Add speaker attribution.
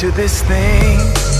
Speaker 1: to
Speaker 2: this thing.